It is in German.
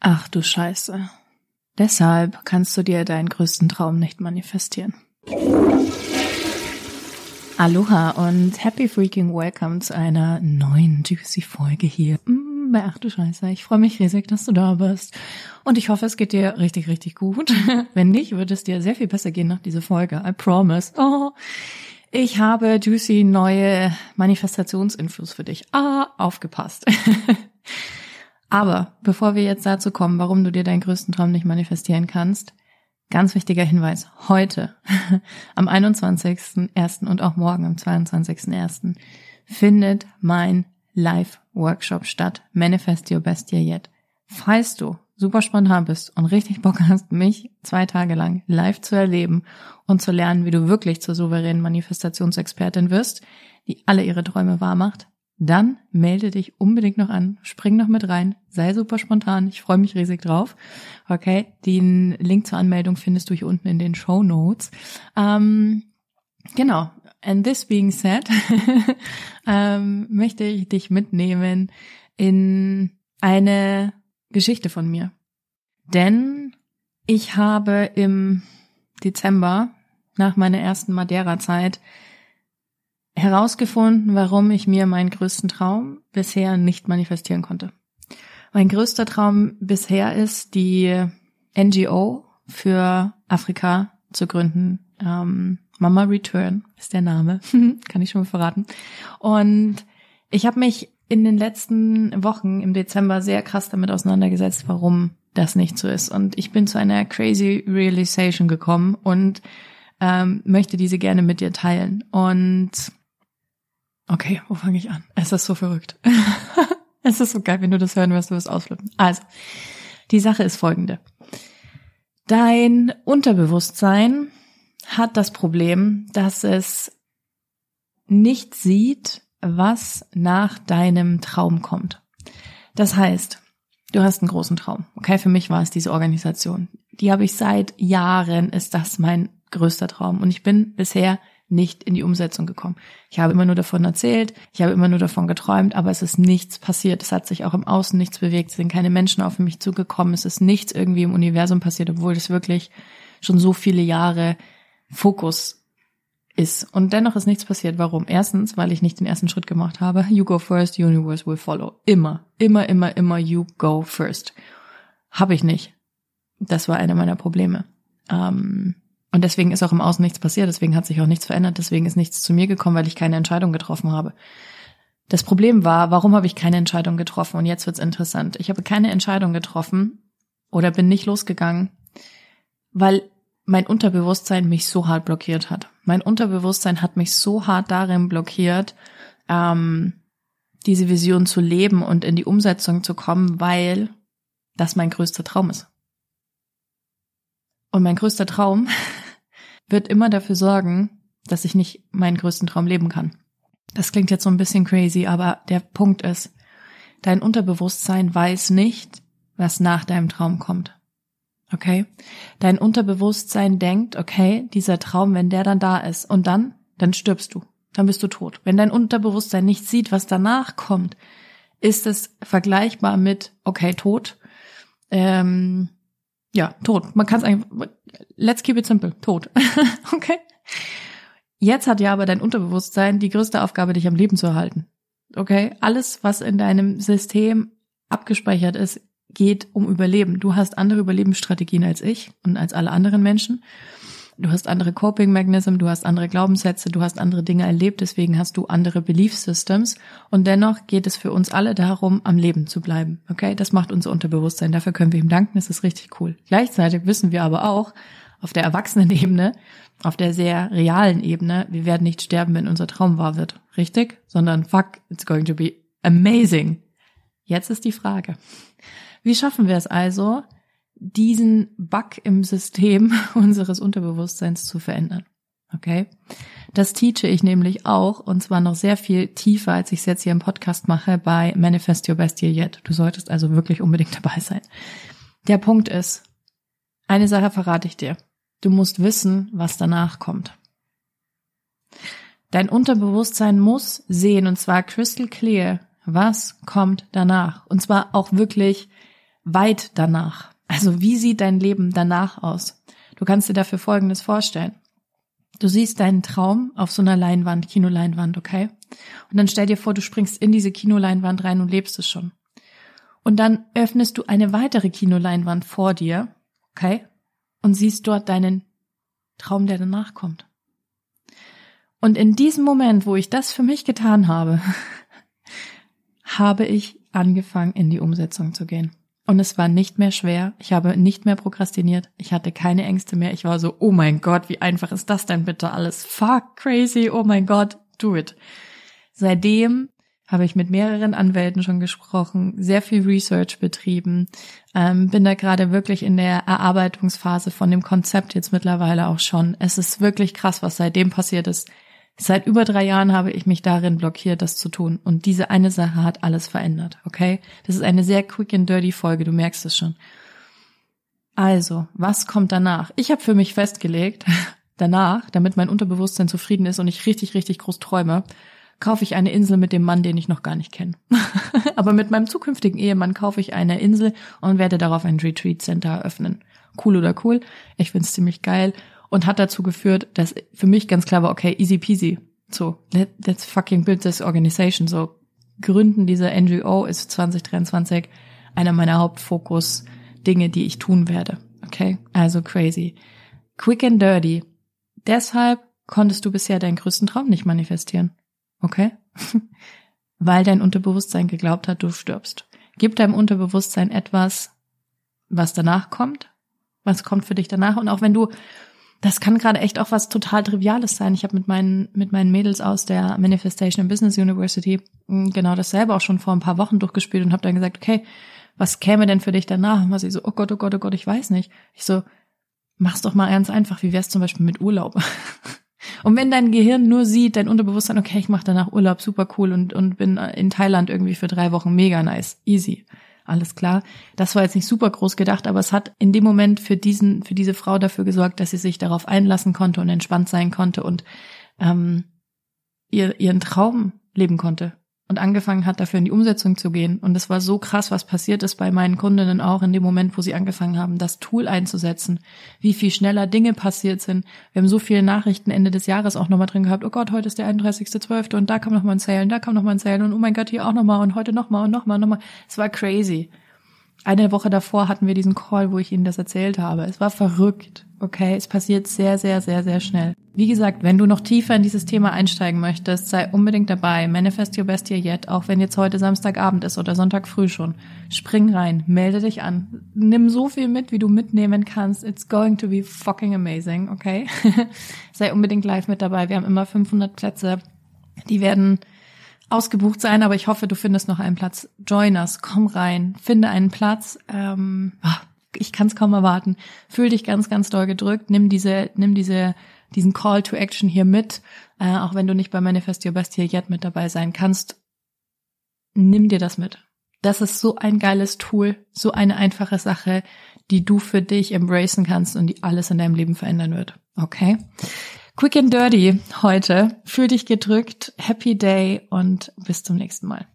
Ach du Scheiße. Deshalb kannst du dir deinen größten Traum nicht manifestieren. Aloha und happy freaking welcome zu einer neuen Juicy Folge hier bei Ach du Scheiße. Ich freue mich riesig, dass du da bist und ich hoffe, es geht dir richtig, richtig gut. Wenn nicht, wird es dir sehr viel besser gehen nach dieser Folge. I promise. Oh. Ich habe juicy neue Manifestationsinfos für dich. Ah, aufgepasst. Aber bevor wir jetzt dazu kommen, warum du dir deinen größten Traum nicht manifestieren kannst, ganz wichtiger Hinweis. Heute, am 21.01. und auch morgen am 22.01. findet mein Live-Workshop statt. Manifest Your Best Year Yet. Falls du super spontan bist und richtig Bock hast, mich zwei Tage lang live zu erleben und zu lernen, wie du wirklich zur souveränen Manifestationsexpertin wirst, die alle ihre Träume wahr macht, dann melde dich unbedingt noch an, spring noch mit rein, sei super spontan, ich freue mich riesig drauf. Okay, den Link zur Anmeldung findest du hier unten in den Show Notes. Ähm, genau, and this being said, ähm, möchte ich dich mitnehmen in eine Geschichte von mir. Denn ich habe im Dezember nach meiner ersten Madeira-Zeit herausgefunden, warum ich mir meinen größten Traum bisher nicht manifestieren konnte. Mein größter Traum bisher ist, die NGO für Afrika zu gründen. Ähm, Mama Return ist der Name, kann ich schon mal verraten. Und ich habe mich in den letzten Wochen im Dezember sehr krass damit auseinandergesetzt, warum das nicht so ist. Und ich bin zu einer crazy Realization gekommen und ähm, möchte diese gerne mit dir teilen. Und Okay, wo fange ich an? Es ist so verrückt. es ist so geil, wenn du das hören wirst, du wirst ausflippen. Also, die Sache ist folgende. Dein Unterbewusstsein hat das Problem, dass es nicht sieht, was nach deinem Traum kommt. Das heißt, du hast einen großen Traum. Okay, für mich war es diese Organisation. Die habe ich seit Jahren, ist das mein größter Traum. Und ich bin bisher nicht in die Umsetzung gekommen. Ich habe immer nur davon erzählt, ich habe immer nur davon geträumt, aber es ist nichts passiert. Es hat sich auch im Außen nichts bewegt. Es sind keine Menschen auf mich zugekommen. Es ist nichts irgendwie im Universum passiert, obwohl es wirklich schon so viele Jahre Fokus ist. Und dennoch ist nichts passiert. Warum? Erstens, weil ich nicht den ersten Schritt gemacht habe. You go first, universe will follow. Immer, immer, immer, immer you go first. Habe ich nicht. Das war einer meiner Probleme. Ähm, und deswegen ist auch im Außen nichts passiert, deswegen hat sich auch nichts verändert, deswegen ist nichts zu mir gekommen, weil ich keine Entscheidung getroffen habe. Das Problem war, warum habe ich keine Entscheidung getroffen? Und jetzt wird's interessant. Ich habe keine Entscheidung getroffen oder bin nicht losgegangen, weil mein Unterbewusstsein mich so hart blockiert hat. Mein Unterbewusstsein hat mich so hart darin blockiert, ähm, diese Vision zu leben und in die Umsetzung zu kommen, weil das mein größter Traum ist. Und mein größter Traum wird immer dafür sorgen, dass ich nicht meinen größten Traum leben kann. Das klingt jetzt so ein bisschen crazy, aber der Punkt ist, dein Unterbewusstsein weiß nicht, was nach deinem Traum kommt. Okay? Dein Unterbewusstsein denkt, okay, dieser Traum, wenn der dann da ist und dann, dann stirbst du. Dann bist du tot. Wenn dein Unterbewusstsein nicht sieht, was danach kommt, ist es vergleichbar mit, okay, tot. Ähm, ja, tot. Man kann es eigentlich, let's keep it simple, tot. okay? Jetzt hat ja aber dein Unterbewusstsein die größte Aufgabe, dich am Leben zu erhalten. Okay? Alles, was in deinem System abgespeichert ist, geht um Überleben. Du hast andere Überlebensstrategien als ich und als alle anderen Menschen. Du hast andere Coping Mechanism, du hast andere Glaubenssätze, du hast andere Dinge erlebt, deswegen hast du andere Belief Systems und dennoch geht es für uns alle darum, am Leben zu bleiben. Okay, das macht unser Unterbewusstsein. Dafür können wir ihm danken, das ist richtig cool. Gleichzeitig wissen wir aber auch auf der Erwachsenenebene, auf der sehr realen Ebene, wir werden nicht sterben, wenn unser Traum wahr wird. Richtig? Sondern fuck, it's going to be amazing. Jetzt ist die Frage. Wie schaffen wir es also, diesen Bug im System unseres Unterbewusstseins zu verändern. Okay? Das teache ich nämlich auch und zwar noch sehr viel tiefer, als ich es jetzt hier im Podcast mache bei Manifest Your Best Year Yet. Du solltest also wirklich unbedingt dabei sein. Der Punkt ist, eine Sache verrate ich dir. Du musst wissen, was danach kommt. Dein Unterbewusstsein muss sehen, und zwar crystal clear, was kommt danach. Und zwar auch wirklich weit danach. Also wie sieht dein Leben danach aus? Du kannst dir dafür Folgendes vorstellen. Du siehst deinen Traum auf so einer Leinwand, Kinoleinwand, okay? Und dann stell dir vor, du springst in diese Kinoleinwand rein und lebst es schon. Und dann öffnest du eine weitere Kinoleinwand vor dir, okay? Und siehst dort deinen Traum, der danach kommt. Und in diesem Moment, wo ich das für mich getan habe, habe ich angefangen, in die Umsetzung zu gehen. Und es war nicht mehr schwer. Ich habe nicht mehr prokrastiniert. Ich hatte keine Ängste mehr. Ich war so, oh mein Gott, wie einfach ist das denn bitte alles? Fuck, crazy, oh mein Gott, do it. Seitdem habe ich mit mehreren Anwälten schon gesprochen, sehr viel Research betrieben, ähm, bin da gerade wirklich in der Erarbeitungsphase von dem Konzept jetzt mittlerweile auch schon. Es ist wirklich krass, was seitdem passiert ist. Seit über drei Jahren habe ich mich darin blockiert, das zu tun. Und diese eine Sache hat alles verändert, okay? Das ist eine sehr quick and dirty Folge, du merkst es schon. Also, was kommt danach? Ich habe für mich festgelegt, danach, damit mein Unterbewusstsein zufrieden ist und ich richtig, richtig groß träume, kaufe ich eine Insel mit dem Mann, den ich noch gar nicht kenne. Aber mit meinem zukünftigen Ehemann kaufe ich eine Insel und werde darauf ein Retreat Center eröffnen. Cool oder cool? Ich find's ziemlich geil und hat dazu geführt, dass für mich ganz klar war, okay, easy peasy. So, let, let's fucking build this organization. So, Gründen dieser NGO ist 2023 einer meiner Hauptfokus-Dinge, die ich tun werde. Okay, also crazy. Quick and dirty. Deshalb konntest du bisher deinen größten Traum nicht manifestieren. Okay? Weil dein Unterbewusstsein geglaubt hat, du stirbst. Gib deinem Unterbewusstsein etwas, was danach kommt. Was kommt für dich danach? Und auch wenn du das kann gerade echt auch was total Triviales sein. Ich habe mit meinen, mit meinen Mädels aus der Manifestation and Business University hm, genau dasselbe auch schon vor ein paar Wochen durchgespielt und habe dann gesagt, okay, was käme denn für dich danach? Und war sie so, oh Gott, oh Gott, oh Gott, ich weiß nicht. Ich so, mach's doch mal ganz einfach. Wie wär's zum Beispiel mit Urlaub? und wenn dein Gehirn nur sieht, dein Unterbewusstsein, okay, ich mache danach Urlaub, super cool und, und bin in Thailand irgendwie für drei Wochen mega nice, easy alles klar. Das war jetzt nicht super groß gedacht, aber es hat in dem Moment für diesen, für diese Frau dafür gesorgt, dass sie sich darauf einlassen konnte und entspannt sein konnte und ähm, ihr, ihren Traum leben konnte und angefangen hat, dafür in die Umsetzung zu gehen. Und es war so krass, was passiert ist bei meinen Kundinnen auch in dem Moment, wo sie angefangen haben, das Tool einzusetzen, wie viel schneller Dinge passiert sind. Wir haben so viele Nachrichten Ende des Jahres auch nochmal drin gehabt, oh Gott, heute ist der 31.12. und da kam nochmal ein Sale und da kam nochmal ein Sale und oh mein Gott, hier auch nochmal und heute nochmal und nochmal und nochmal. Es war crazy. Eine Woche davor hatten wir diesen Call, wo ich Ihnen das erzählt habe. Es war verrückt. Okay, es passiert sehr, sehr, sehr, sehr schnell. Wie gesagt, wenn du noch tiefer in dieses Thema einsteigen möchtest, sei unbedingt dabei. Manifest Your Best Year Yet, auch wenn jetzt heute Samstagabend ist oder Sonntag früh schon. Spring rein, melde dich an. Nimm so viel mit, wie du mitnehmen kannst. It's going to be fucking amazing, okay? sei unbedingt live mit dabei. Wir haben immer 500 Plätze. Die werden ausgebucht sein, aber ich hoffe, du findest noch einen Platz. Join us, komm rein, finde einen Platz. Ähm, ah, ich kann es kaum erwarten. Fühl dich ganz, ganz doll gedrückt. Nimm diese, nimm diese, diesen Call to Action hier mit, äh, auch wenn du nicht bei Manifest Your Best Here Yet mit dabei sein kannst. Nimm dir das mit. Das ist so ein geiles Tool, so eine einfache Sache, die du für dich embracen kannst und die alles in deinem Leben verändern wird. Okay? Quick and dirty heute. Fühl dich gedrückt. Happy Day und bis zum nächsten Mal.